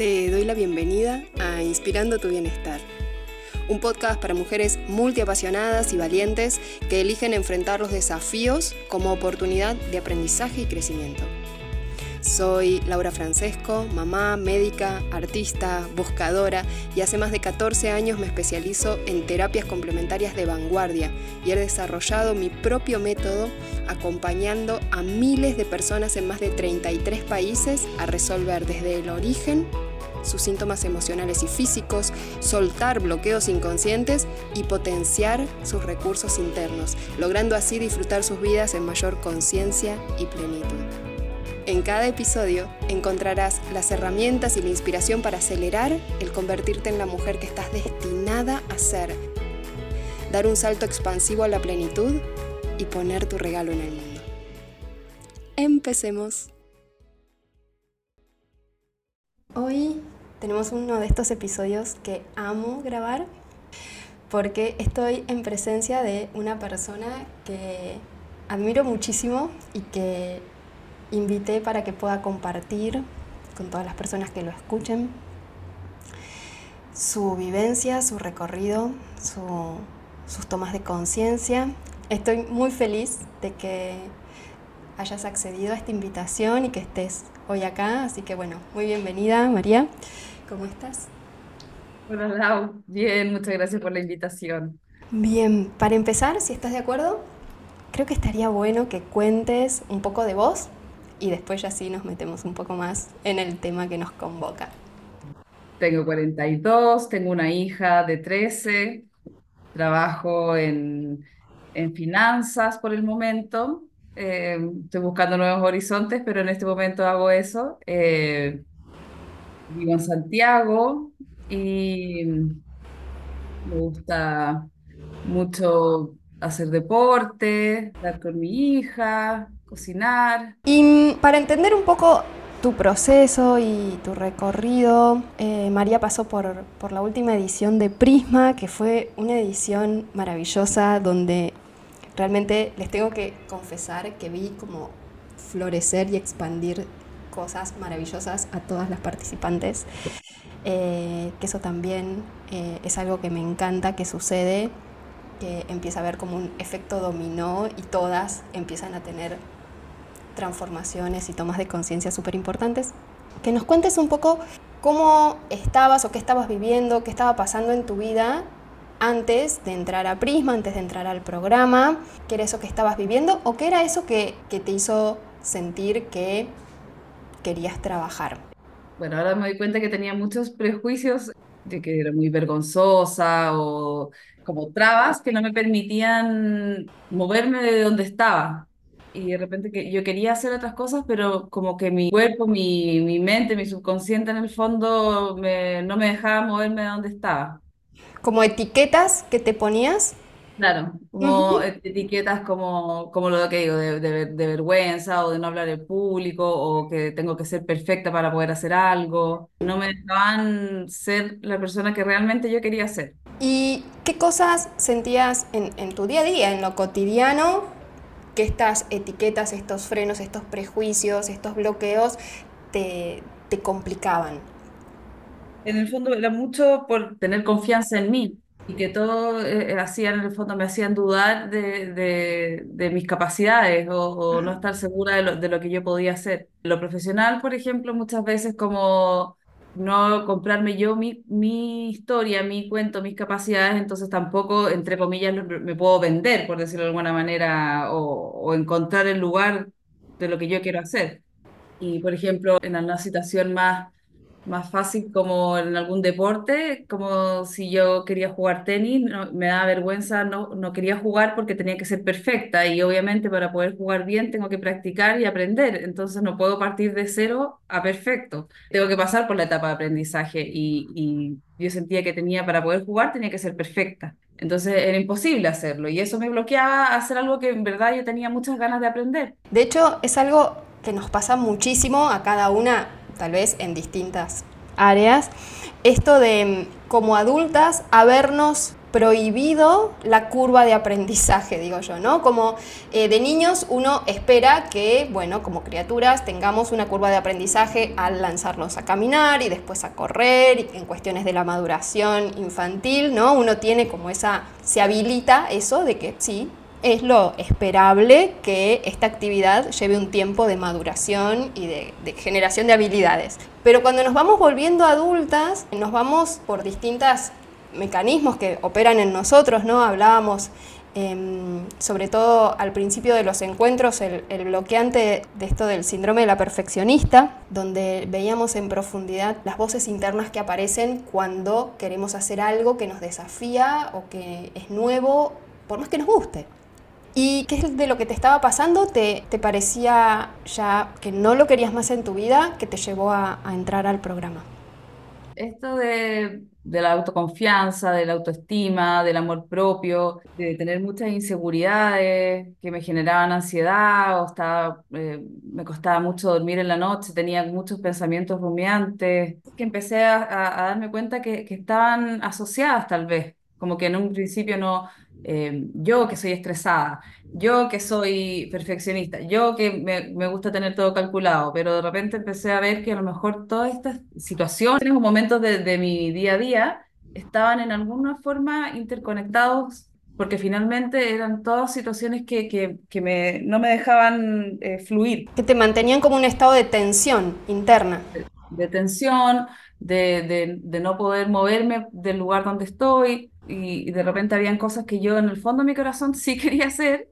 Te doy la bienvenida a Inspirando tu Bienestar, un podcast para mujeres multiapasionadas y valientes que eligen enfrentar los desafíos como oportunidad de aprendizaje y crecimiento. Soy Laura Francesco, mamá, médica, artista, buscadora y hace más de 14 años me especializo en terapias complementarias de vanguardia y he desarrollado mi propio método acompañando a miles de personas en más de 33 países a resolver desde el origen sus síntomas emocionales y físicos, soltar bloqueos inconscientes y potenciar sus recursos internos, logrando así disfrutar sus vidas en mayor conciencia y plenitud. En cada episodio encontrarás las herramientas y la inspiración para acelerar el convertirte en la mujer que estás destinada a ser, dar un salto expansivo a la plenitud y poner tu regalo en el mundo. Empecemos. Hoy tenemos uno de estos episodios que amo grabar porque estoy en presencia de una persona que admiro muchísimo y que invité para que pueda compartir con todas las personas que lo escuchen su vivencia, su recorrido, sus tomas de conciencia. Estoy muy feliz de que hayas accedido a esta invitación y que estés hoy acá, así que bueno, muy bienvenida María, ¿cómo estás? Hola Lau, bien, muchas gracias por la invitación. Bien, para empezar, si estás de acuerdo, creo que estaría bueno que cuentes un poco de vos, y después ya sí nos metemos un poco más en el tema que nos convoca. Tengo 42, tengo una hija de 13, trabajo en, en finanzas por el momento, eh, estoy buscando nuevos horizontes, pero en este momento hago eso. Eh, vivo en Santiago y me gusta mucho hacer deporte, estar con mi hija, cocinar. Y para entender un poco tu proceso y tu recorrido, eh, María pasó por, por la última edición de Prisma, que fue una edición maravillosa donde realmente les tengo que confesar que vi como florecer y expandir cosas maravillosas a todas las participantes, eh, que eso también eh, es algo que me encanta que sucede, que empieza a haber como un efecto dominó y todas empiezan a tener transformaciones y tomas de conciencia súper importantes. Que nos cuentes un poco cómo estabas o qué estabas viviendo, qué estaba pasando en tu vida antes de entrar a Prisma, antes de entrar al programa, qué era eso que estabas viviendo o qué era eso que, que te hizo sentir que querías trabajar. Bueno, ahora me doy cuenta que tenía muchos prejuicios de que era muy vergonzosa o como trabas que no me permitían moverme de donde estaba y de repente que yo quería hacer otras cosas, pero como que mi cuerpo, mi, mi mente, mi subconsciente en el fondo me, no me dejaba moverme de donde estaba. ¿Como etiquetas que te ponías? Claro, como etiquetas como, como lo que digo, de, de, de, vergüenza o de no hablar en público o que tengo que ser perfecta para poder hacer algo. No me dejaban ser la persona que realmente yo quería ser. ¿Y qué cosas sentías en, en tu día a día, en lo cotidiano, que estas etiquetas, estos frenos, estos prejuicios, estos bloqueos te, te complicaban. En el fondo era mucho por tener confianza en mí y que todo eh, hacía en el fondo me hacían dudar de, de, de mis capacidades o, o, no estar segura de lo, de lo que yo podía hacer. Lo profesional, por ejemplo, muchas veces como no comprarme yo mi, mi historia, mi cuento, mis capacidades, entonces tampoco, entre comillas, me puedo vender, por decirlo de alguna manera, o, o encontrar el lugar de lo que yo quiero hacer. Y, por ejemplo, en una situación más más fácil como en algún deporte, como si yo quería jugar tenis, no, me da vergüenza, no, no quería jugar porque tenía que ser perfecta y obviamente para poder jugar bien tengo que practicar y aprender, entonces no puedo partir de cero a perfecto, tengo que pasar por la etapa de aprendizaje y, y yo sentía que tenía para poder jugar tenía que ser perfecta. Entonces era imposible hacerlo y eso me bloqueaba a hacer algo que en verdad yo tenía muchas ganas de aprender. De hecho, es algo que nos pasa muchísimo a cada una tal vez en distintas áreas, esto de como adultas habernos prohibido la curva de aprendizaje, digo yo, ¿no? Como eh, de niños uno espera que, bueno, como criaturas tengamos una curva de aprendizaje al lanzarnos a caminar y después a correr, y en cuestiones de la maduración infantil, ¿no? Uno tiene como esa, se habilita eso de que sí, es lo esperable que esta actividad lleve un tiempo de maduración y de, generación de habilidades. Pero cuando nos vamos volviendo adultas, nos vamos por distintas mecanismos que operan en nosotros, ¿no? Hablábamos eh, sobre todo al principio de los encuentros el, el, bloqueante de esto del síndrome de la perfeccionista, donde veíamos en profundidad las voces internas que aparecen cuando queremos hacer algo que nos desafía o que es nuevo, por más que nos guste. ¿Y qué es de lo que te estaba pasando? ¿Te, te parecía ya que no lo querías más en tu vida que te llevó a, a entrar al programa? Esto de de la autoconfianza, de la autoestima, del amor propio, de tener muchas inseguridades que me generaban ansiedad o estaba, eh, me costaba mucho dormir en la noche, tenía muchos pensamientos rumiantes, que empecé a, a, a darme cuenta que, que, estaban asociadas tal vez, como que en un principio no, eh, yo que soy estresada, yo que soy perfeccionista, yo que me, me, gusta tener todo calculado, pero de repente empecé a ver que a lo mejor todas estas situaciones o momentos de, de mi día a día estaban en alguna forma interconectados porque finalmente eran todas situaciones que, que, que me, no me dejaban eh, fluir. Que te mantenían como un estado de tensión interna. De, tensión, de, de, de, no poder moverme del lugar donde estoy y, y de repente habían cosas que yo en el fondo de mi corazón sí quería hacer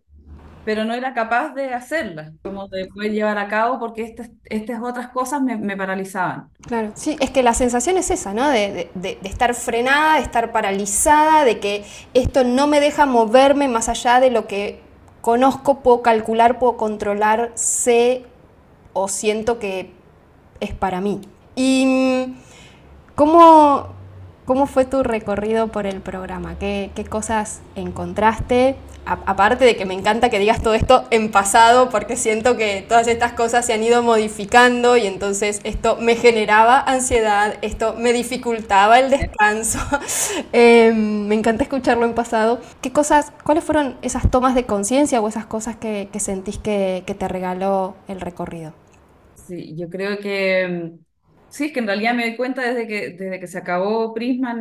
pero no era capaz de hacerlas, como de poder llevar a cabo, porque estas, estas otras cosas me, me, paralizaban. Claro, sí, es que la sensación es esa, ¿no? De, de, de, estar frenada, de estar paralizada, de que esto no me deja moverme más allá de lo que conozco, puedo calcular, puedo controlar, sé o siento que es para mí. ¿Y cómo, cómo fue tu recorrido por el programa? ¿Qué, qué cosas encontraste? aparte de que me encanta que digas todo esto en pasado, porque siento que todas estas cosas se han ido modificando y entonces esto me generaba ansiedad, esto me dificultaba el descanso. eh, me encanta escucharlo en pasado. ¿Qué cosas, cuáles fueron esas tomas de conciencia o esas cosas que, que sentís que, que, te regaló el recorrido? Sí, yo creo que sí, es que en realidad me doy cuenta desde que, desde que se acabó Prisma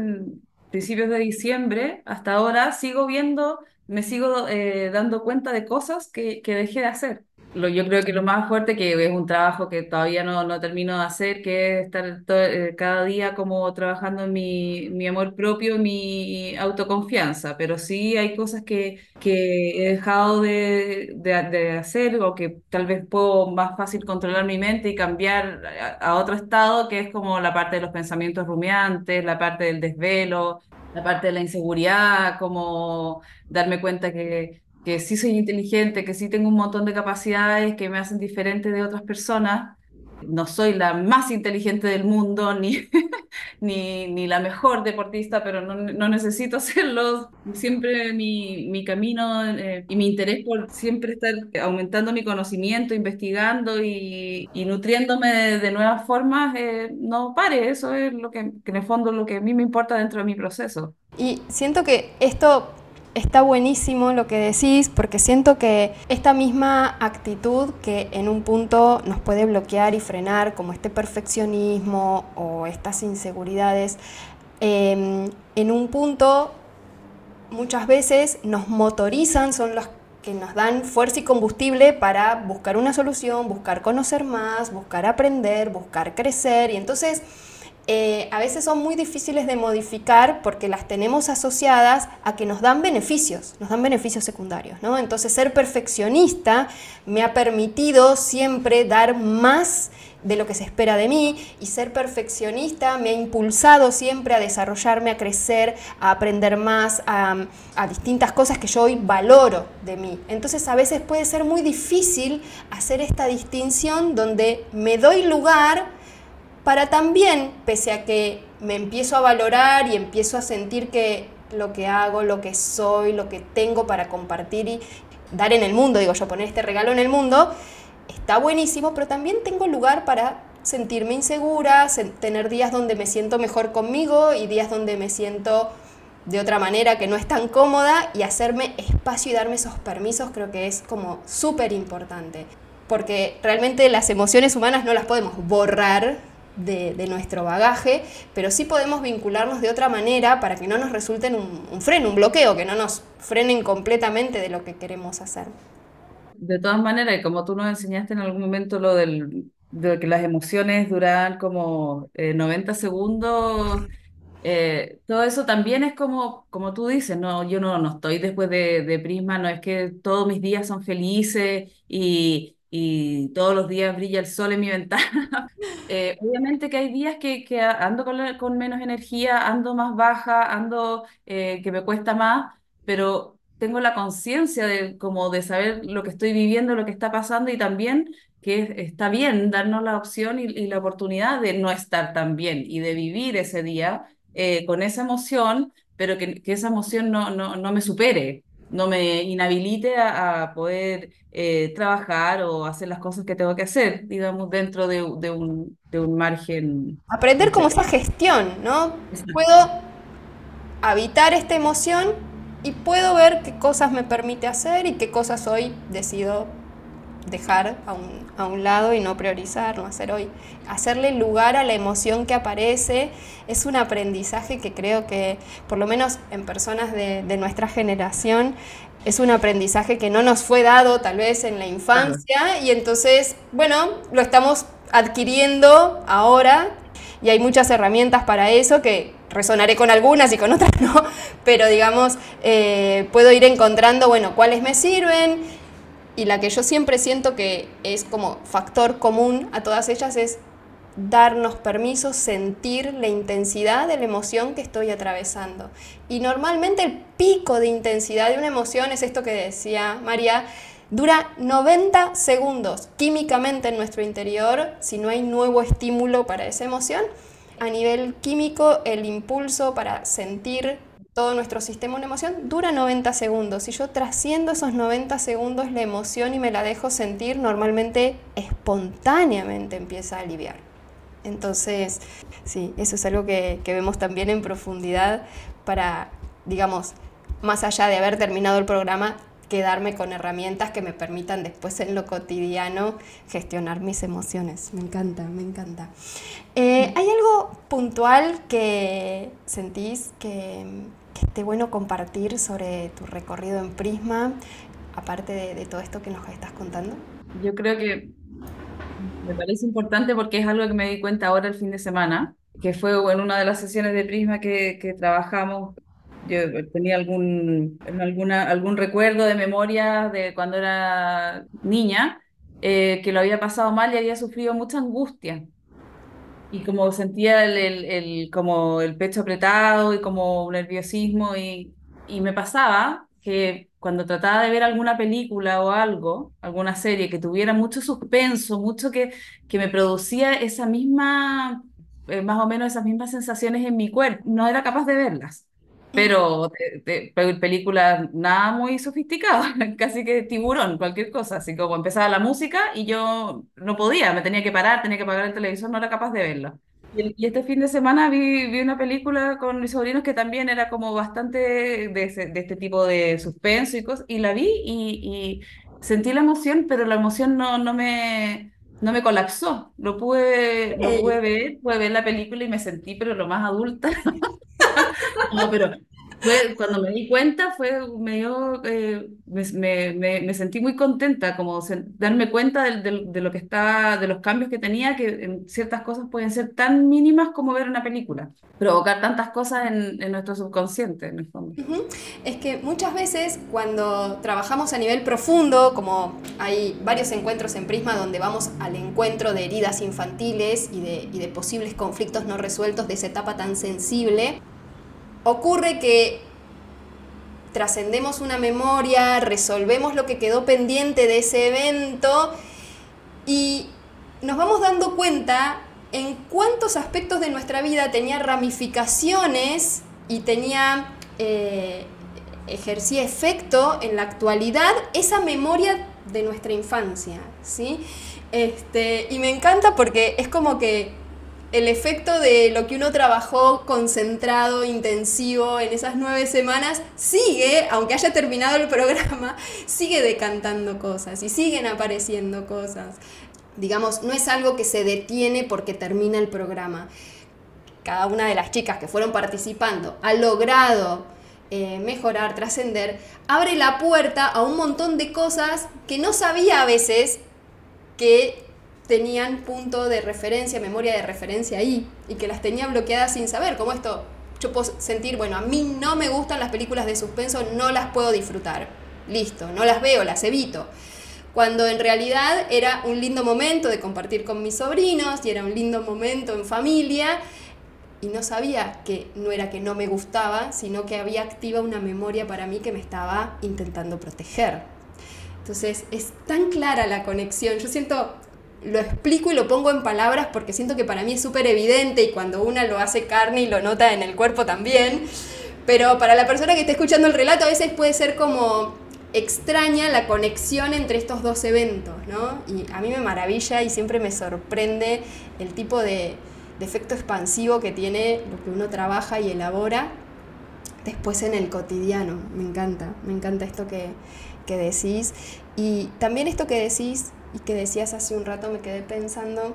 principios de diciembre hasta ahora, sigo viendo me sigo eh, dando cuenta de cosas que, que dejé de hacer. Lo, yo creo que lo más fuerte, que es un trabajo que todavía no, no termino de hacer, que es estar todo, eh, cada día como trabajando en mi, mi amor propio, mi autoconfianza, pero sí hay cosas que, que he dejado de, de, de, hacer o que tal vez puedo más fácil controlar mi mente y cambiar a, a otro estado, que es como la parte de los pensamientos rumiantes, la parte del desvelo, la parte de la inseguridad, como darme cuenta que, que sí soy inteligente, que sí tengo un montón de capacidades que me hacen diferente de otras personas. No soy la más inteligente del mundo, ni, ni, ni la mejor deportista, pero no, no necesito serlo. Siempre mi, mi camino eh, y mi interés por siempre estar aumentando mi conocimiento, investigando y, y nutriéndome de, de, nuevas formas, eh, no pare. Eso es lo que, que en el fondo lo que a mí me importa dentro de mi proceso. Y siento que esto está buenísimo lo que decís porque siento que esta misma actitud que en un punto nos puede bloquear y frenar, como este perfeccionismo o estas inseguridades, eh, en un punto muchas veces nos motorizan, son las que nos dan fuerza y combustible para buscar una solución, buscar conocer más, buscar aprender, buscar crecer y entonces eh, a veces son muy difíciles de modificar porque las tenemos asociadas a que nos dan beneficios, nos dan beneficios secundarios. ¿no? Entonces ser perfeccionista me ha permitido siempre dar más de lo que se espera de mí y ser perfeccionista me ha impulsado siempre a desarrollarme, a crecer, a aprender más, a, a, distintas cosas que yo hoy valoro de mí. Entonces a veces puede ser muy difícil hacer esta distinción donde me doy lugar para también, pese a que me empiezo a valorar y empiezo a sentir que lo que hago, lo que soy, lo que tengo para compartir y dar en el mundo, digo yo, poner este regalo en el mundo, está buenísimo, pero también tengo lugar para sentirme insegura, tener días donde me siento mejor conmigo y días donde me siento de otra manera que no es tan cómoda y hacerme espacio y darme esos permisos creo que es como súper importante. Porque realmente las emociones humanas no las podemos borrar de, nuestro bagaje, pero sí podemos vincularnos de otra manera para que no nos resulten un, freno, un bloqueo, que no nos frenen completamente de lo que queremos hacer. De todas maneras, y como tú nos enseñaste en algún momento lo del, de que las emociones duran como 90 eh, segundos, eh, todo eso también es como, como tú dices, no, yo no, no estoy después de, de Prisma, no es que todos mis días son felices y, y todos los días brilla el sol en mi ventana. Eh, obviamente que hay días que, que ando con, con, menos energía, ando más baja, ando que me cuesta más, pero tengo la conciencia de como de saber lo que estoy viviendo, lo que está pasando y también que está bien darnos la opción y, la oportunidad de no estar tan bien y de vivir ese día eh, con esa emoción, pero que, que esa emoción no, no, no, me supere, no me inhabilite a, poder eh, trabajar o hacer las cosas que tengo que hacer, digamos, dentro de, de, un, de un, margen. Aprender como esa gestión, ¿no? Puedo habitar esta emoción y puedo ver qué cosas me permite hacer y qué cosas hoy decido dejar a un, a un, lado y no priorizar, no hacer hoy. Hacerle lugar a la emoción que aparece es un aprendizaje que creo que, por lo menos en personas de, de nuestra generación, es un aprendizaje que no nos fue dado tal vez en la infancia y entonces, bueno, lo estamos adquiriendo ahora y hay muchas herramientas para eso que resonaré con algunas y con otras no, pero digamos, eh, puedo ir encontrando, bueno, cuáles me sirven y la que yo siempre siento que es como factor común a todas ellas es darnos permiso, sentir la intensidad de la emoción que estoy atravesando. Y normalmente el pico de intensidad de una emoción es esto que decía María, dura 90 segundos químicamente en nuestro interior si no hay nuevo estímulo para esa emoción. A nivel químico, el impulso para sentir todo nuestro sistema de emoción dura 90 segundos. Si yo trasciendo esos 90 segundos la emoción y me la dejo sentir, normalmente espontáneamente empieza a aliviar. Entonces, sí, eso es algo que, que vemos también en profundidad para, digamos, más allá de haber terminado el programa, quedarme con herramientas que me permitan después en lo cotidiano gestionar mis emociones. Me encanta, me encanta. Eh, ¿Hay algo puntual que sentís que, esté bueno compartir sobre tu recorrido en Prisma, aparte de, todo esto que nos estás contando? Yo creo que me parece importante porque es algo que me di cuenta ahora el fin de semana, que fue en una de las sesiones de Prisma que, que trabajamos yo tenía algún, alguna, algún recuerdo de memoria de cuando era niña, eh, que lo había pasado mal y había sufrido mucha angustia. Y como sentía el, el, como el pecho apretado y como nerviosismo y, y me pasaba que cuando trataba de ver alguna película o algo, alguna serie que tuviera mucho suspenso, mucho que, que me producía esa misma, eh, más o menos esas mismas sensaciones en mi cuerpo, no era capaz de verlas pero de, películas nada muy sofisticadas, casi que tiburón, cualquier cosa, así como empezaba la música y yo no podía, me tenía que parar, tenía que apagar el televisor, no era capaz de verla. Y, este fin de semana vi, vi, una película con mis sobrinos que también era como bastante de, de este tipo de suspenso y cosas, y la vi y, y, sentí la emoción, pero la emoción no, no me... No me colapsó, lo pude, lo pude ver, pude ver la película y me sentí, pero lo más adulta. no, pero cuando me di cuenta, fue eh, me, me, me, sentí muy contenta, como darme cuenta de, de, lo que está, de los cambios que tenía, que en ciertas cosas pueden ser tan mínimas como ver una película, provocar tantas cosas en, en nuestro subconsciente, en el fondo. Es que muchas veces cuando trabajamos a nivel profundo, como hay varios encuentros en Prisma donde vamos al encuentro de heridas infantiles y de, y de posibles conflictos no resueltos de esa etapa tan sensible, ocurre que trascendemos una memoria, resolvemos lo que quedó pendiente de ese evento y nos vamos dando cuenta en cuántos aspectos de nuestra vida tenía ramificaciones y tenía, eh, ejercía efecto en la actualidad esa memoria de nuestra infancia, ¿sí? Este, y me encanta porque es como que el efecto de lo que uno trabajó concentrado, intensivo en esas nueve semanas, sigue, aunque haya terminado el programa, sigue decantando cosas y siguen apareciendo cosas. Digamos, no es algo que se detiene porque termina el programa. Cada una de las chicas que fueron participando ha logrado eh, mejorar, trascender, abre la puerta a un montón de cosas que no sabía a veces que tenían punto de referencia, memoria de referencia ahí, y que las tenía bloqueadas sin saber, como esto, yo puedo sentir, bueno, a mí no me gustan las películas de suspenso, no las puedo disfrutar, listo, no las veo, las evito. Cuando en realidad era un lindo momento de compartir con mis sobrinos y era un lindo momento en familia, y no sabía que no era que no me gustaba, sino que había activa una memoria para mí que me estaba intentando proteger. Entonces es tan clara la conexión. Yo siento, lo explico y lo pongo en palabras porque siento que para mí es súper evidente y cuando una lo hace carne y lo nota en el cuerpo también. Pero para la persona que está escuchando el relato a veces puede ser como extraña la conexión entre estos dos eventos, ¿no? Y a mí me maravilla y siempre me sorprende el tipo de, efecto expansivo que tiene lo que uno trabaja y elabora después en el cotidiano. Me encanta, me encanta esto que, que decís. Y también esto que decís y que decías hace un rato, me quedé pensando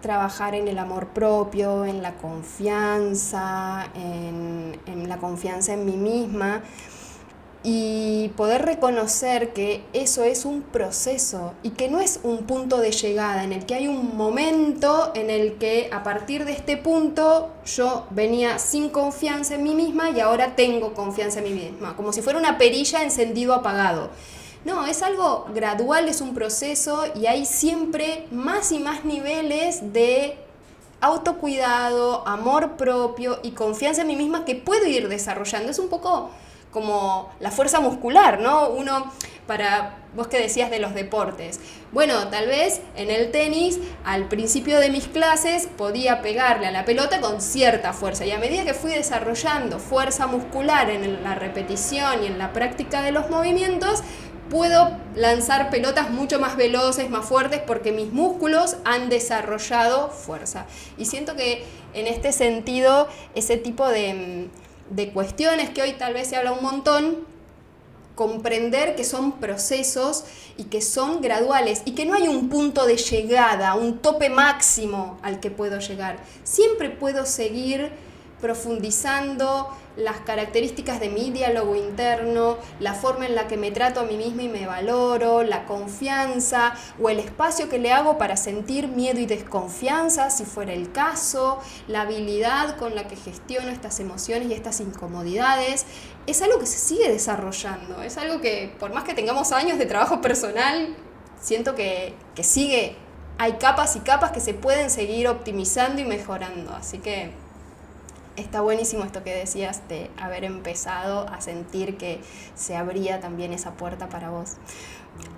trabajar en el amor propio, en la confianza, en, en, la confianza en mí misma y poder reconocer que eso es un proceso y que no es un punto de llegada, en el que hay un momento en el que a partir de este punto yo venía sin confianza en mí misma y ahora tengo confianza en mí misma, como si fuera una perilla encendido apagado. No, es algo gradual, es un proceso y hay siempre más y más niveles de autocuidado, amor propio y confianza en mí misma que puedo ir desarrollando. Es un poco como la fuerza muscular, ¿no? Uno, para vos que decías de los deportes, bueno, tal vez en el tenis al principio de mis clases podía pegarle a la pelota con cierta fuerza y a medida que fui desarrollando fuerza muscular en la repetición y en la práctica de los movimientos, puedo lanzar pelotas mucho más veloces, más fuertes, porque mis músculos han desarrollado fuerza. Y siento que en este sentido, ese tipo de, de cuestiones que hoy tal vez se habla un montón, comprender que son procesos y que son graduales y que no hay un punto de llegada, un tope máximo al que puedo llegar. Siempre puedo seguir profundizando las características de mi diálogo interno, la forma en la que me trato a mí misma y me valoro, la confianza o el espacio que le hago para sentir miedo y desconfianza, si fuera el caso, la habilidad con la que gestiono estas emociones y estas incomodidades, es algo que se sigue desarrollando, es algo que por más que tengamos años de trabajo personal, siento que, que sigue, hay capas y capas que se pueden seguir optimizando y mejorando, así que está buenísimo esto que decías de haber empezado a sentir que se abría también esa puerta para vos.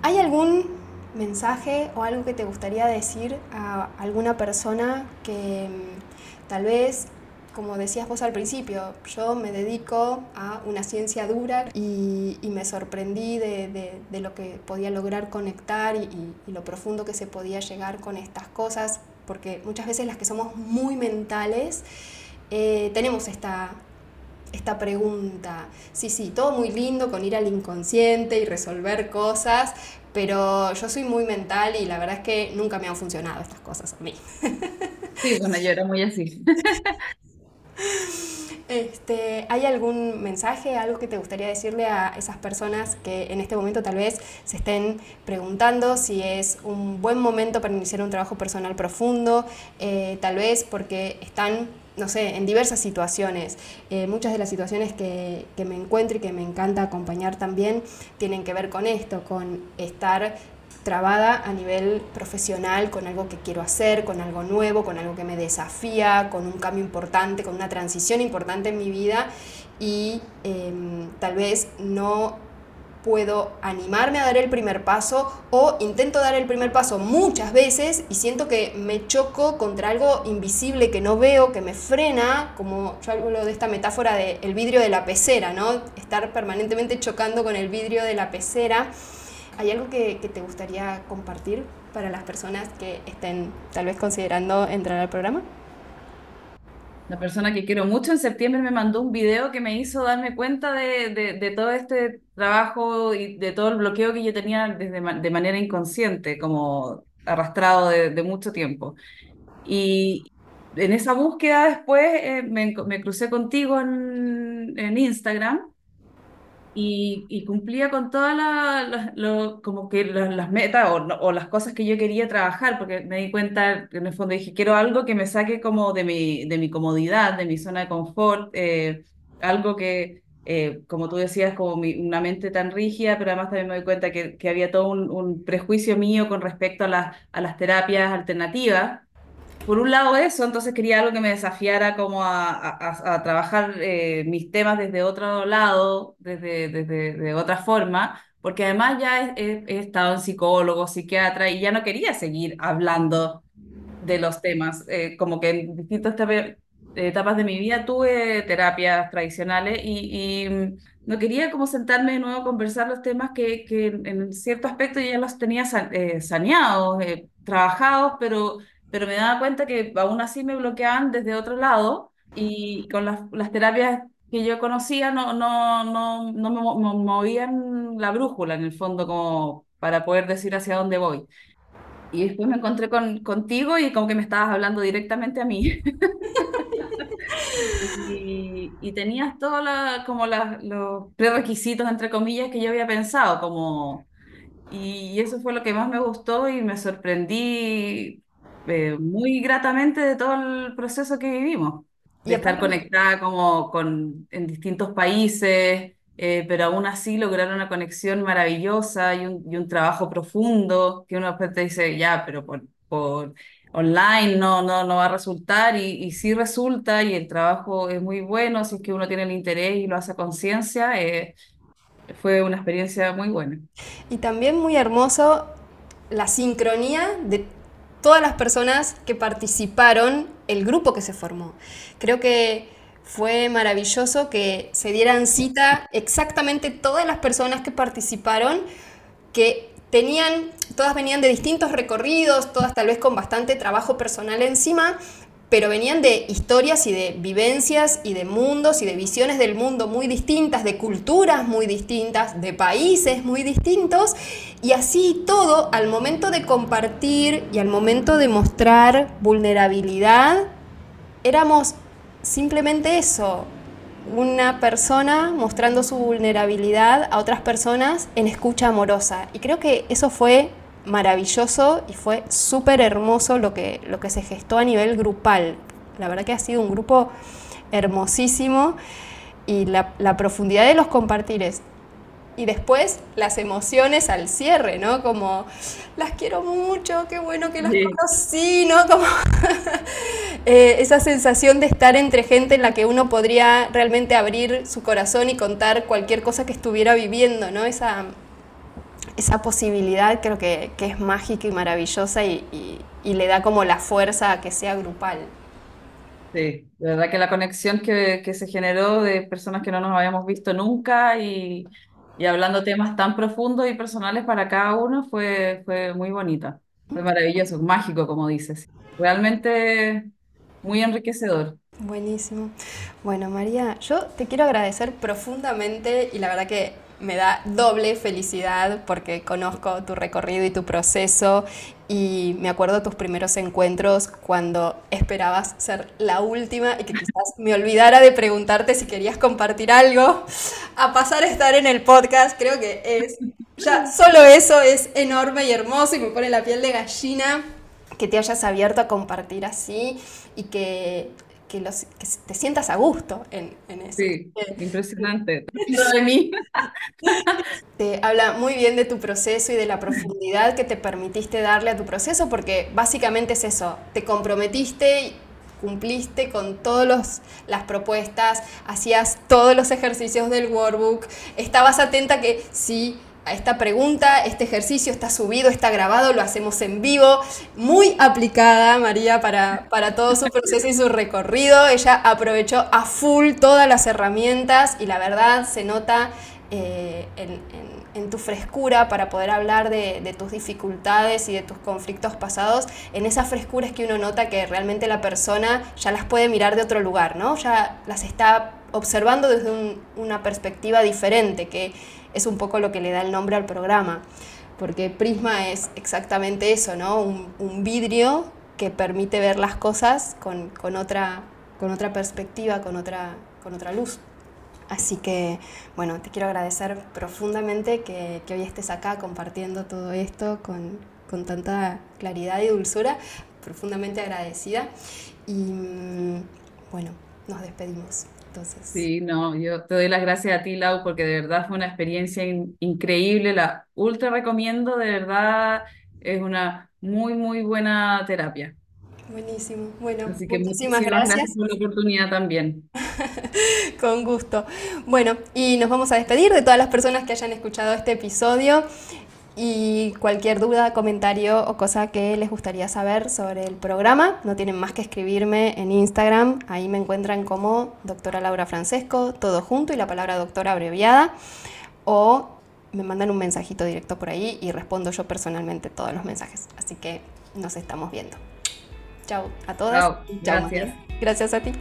¿Hay algún mensaje o algo que te gustaría decir a alguna persona que mm, tal vez, como decías vos al principio, yo me dedico a una ciencia dura y, me sorprendí de, lo que podía lograr conectar y lo profundo que se podía llegar con estas cosas, porque muchas veces las que somos muy mentales, eh, tenemos esta, esta pregunta. Sí, sí, todo muy lindo con ir al inconsciente y resolver cosas, pero yo soy muy mental y la verdad es que nunca me han funcionado estas cosas a mí. Sí, bueno, yo era muy así. Este, ¿Hay algún mensaje, algo que te gustaría decirle a esas personas que en este momento tal vez se estén preguntando si es un buen momento para iniciar un trabajo personal profundo, eh, tal vez porque están no sé, en diversas situaciones. Eh, muchas de las situaciones que, que, me encuentro y que me encanta acompañar también tienen que ver con esto, con estar trabada a nivel profesional con algo que quiero hacer, con algo nuevo, con algo que me desafía, con un cambio importante, con una transición importante en mi vida y em, tal vez no puedo animarme a dar el primer paso o intento dar el primer paso muchas veces y siento que me choco contra algo invisible que no veo, que me frena, como yo hablo de esta metáfora del vidrio de la pecera, ¿no? Estar permanentemente chocando con el vidrio de la pecera. ¿Hay algo que, que te gustaría compartir para las personas que estén tal vez considerando entrar al programa? La persona que quiero mucho en septiembre me mandó un video que me hizo darme cuenta de, de, de todo este trabajo y de todo el bloqueo que yo tenía desde, de manera inconsciente, como arrastrado de, de mucho tiempo. Y en esa búsqueda después eh, me, me, crucé contigo en, en Instagram y, cumplía con todas la, lo, como que las, las metas o, las cosas que yo quería trabajar, porque me di cuenta, en el fondo dije, quiero algo que me saque como de mi, de mi comodidad, de mi zona de confort, eh, algo que, eh, como tú decías, como una mente tan rígida, pero además también me doy cuenta que, había todo un, un, prejuicio mío con respecto a, la, a las terapias alternativas por un lado eso, entonces quería algo que me desafiara como a, a, a trabajar eh, mis temas desde otro lado, desde, desde de otra forma, porque además ya he, he, estado en psicólogo, psiquiatra y ya no quería seguir hablando de los temas, eh, como que en distintas etapas de mi vida tuve terapias tradicionales y, y, no quería como sentarme de nuevo a conversar los temas que, que en cierto aspecto ya los tenía eh, saneados, eh, trabajados, pero pero me daba cuenta que aún así me bloqueaban desde otro lado y con las, las terapias que yo conocía no, no, no, no me, me movían la brújula en el fondo como para poder decir hacia dónde voy. Y después me encontré con, contigo y como que me estabas hablando directamente a mí. y, y, tenías todos como la, los prerequisitos, entre comillas, que yo había pensado, como... Y eso fue lo que más me gustó y me sorprendí eh, muy gratamente de todo el proceso que vivimos, de estar conectada como con, en distintos países, eh, pero aún así lograr una conexión maravillosa y un, y un trabajo profundo, que uno después te dice, ya, pero por, por online no, no, no va a resultar, y, y sí resulta, y el trabajo es muy bueno, si es que uno tiene el interés y lo hace a conciencia, eh, fue una experiencia muy buena. Y también muy hermoso la sincronía de todas las personas que participaron, el grupo que se formó. Creo que fue maravilloso que se dieran cita exactamente todas las personas que participaron, que tenían, todas venían de distintos recorridos, todas tal vez con bastante trabajo personal encima, pero venían de historias y de vivencias y de mundos y de visiones del mundo muy distintas, de culturas muy distintas, de países muy distintos, y así todo, al momento de compartir y al momento de mostrar vulnerabilidad, éramos simplemente eso, una persona mostrando su vulnerabilidad a otras personas en escucha amorosa. Y creo que eso fue maravilloso y fue súper hermoso lo que, lo que se gestó a nivel grupal. La verdad que ha sido un grupo hermosísimo y la, la profundidad de los compartires y después las emociones al cierre, ¿no? Como, las quiero mucho, qué bueno que las sí. conocí, ¿no? Como eh, esa sensación de estar entre gente en la que uno podría realmente abrir su corazón y contar cualquier cosa que estuviera viviendo, ¿no? Esa, esa posibilidad creo que, que, es mágica y maravillosa y, y, y, le da como la fuerza a que sea grupal. Sí, de verdad que la conexión que, que, se generó de personas que no nos habíamos visto nunca y, y hablando temas tan profundos y personales para cada uno fue, fue muy bonita, fue maravilloso, mágico como dices, realmente muy enriquecedor. Buenísimo. Bueno, María, yo te quiero agradecer profundamente y la verdad que me da doble felicidad porque conozco tu recorrido y tu proceso y me acuerdo tus primeros encuentros cuando esperabas ser la última y que quizás me olvidara de preguntarte si querías compartir algo, a pasar a estar en el podcast, creo que es, ya solo eso es enorme y hermoso y me pone la piel de gallina que te hayas abierto a compartir así y que que, los, que te sientas a gusto en, en eso. Sí, impresionante. de mí. Te habla muy bien de tu proceso y de la profundidad que te permitiste darle a tu proceso, porque básicamente es eso, te comprometiste cumpliste con todas las propuestas, hacías todos los ejercicios del workbook, estabas atenta que sí esta pregunta, este ejercicio está subido, está grabado, lo hacemos en vivo, muy aplicada María para, para todo su proceso y su recorrido. Ella aprovechó a full todas las herramientas y la verdad se nota eh, en, tu frescura para poder hablar de, tus dificultades y de tus conflictos pasados, en esa frescura es que uno nota que realmente la persona ya las puede mirar de otro lugar, ¿no? Ya las está observando desde una perspectiva diferente, que es un poco lo que le da el nombre al programa, porque Prisma es exactamente eso, ¿no? Un, vidrio que permite ver las cosas con, otra, con otra perspectiva, con otra, con otra luz. Así que, bueno, te quiero agradecer profundamente que, hoy estés acá compartiendo todo esto con, tanta claridad y dulzura. Profundamente agradecida. Y mm, bueno, nos despedimos. Entonces. Sí, no, yo te doy las gracias a ti, Lau, porque de verdad fue una experiencia increíble. La ultra recomiendo, de verdad, es una muy, muy buena terapia. Buenísimo. Bueno, Así que muchísimas, gracias. por la oportunidad también. Con gusto. Bueno, y nos vamos a despedir de todas las personas que hayan escuchado este episodio. Y cualquier duda, comentario o cosa que les gustaría saber sobre el programa, no tienen más que escribirme en Instagram. Ahí me encuentran como doctora Laura Francesco, todo junto y la palabra doctora abreviada. O me mandan un mensajito directo por ahí y respondo yo personalmente todos los mensajes. Así que nos estamos viendo. Chao a todas. Chao. Gracias. Gracias a ti.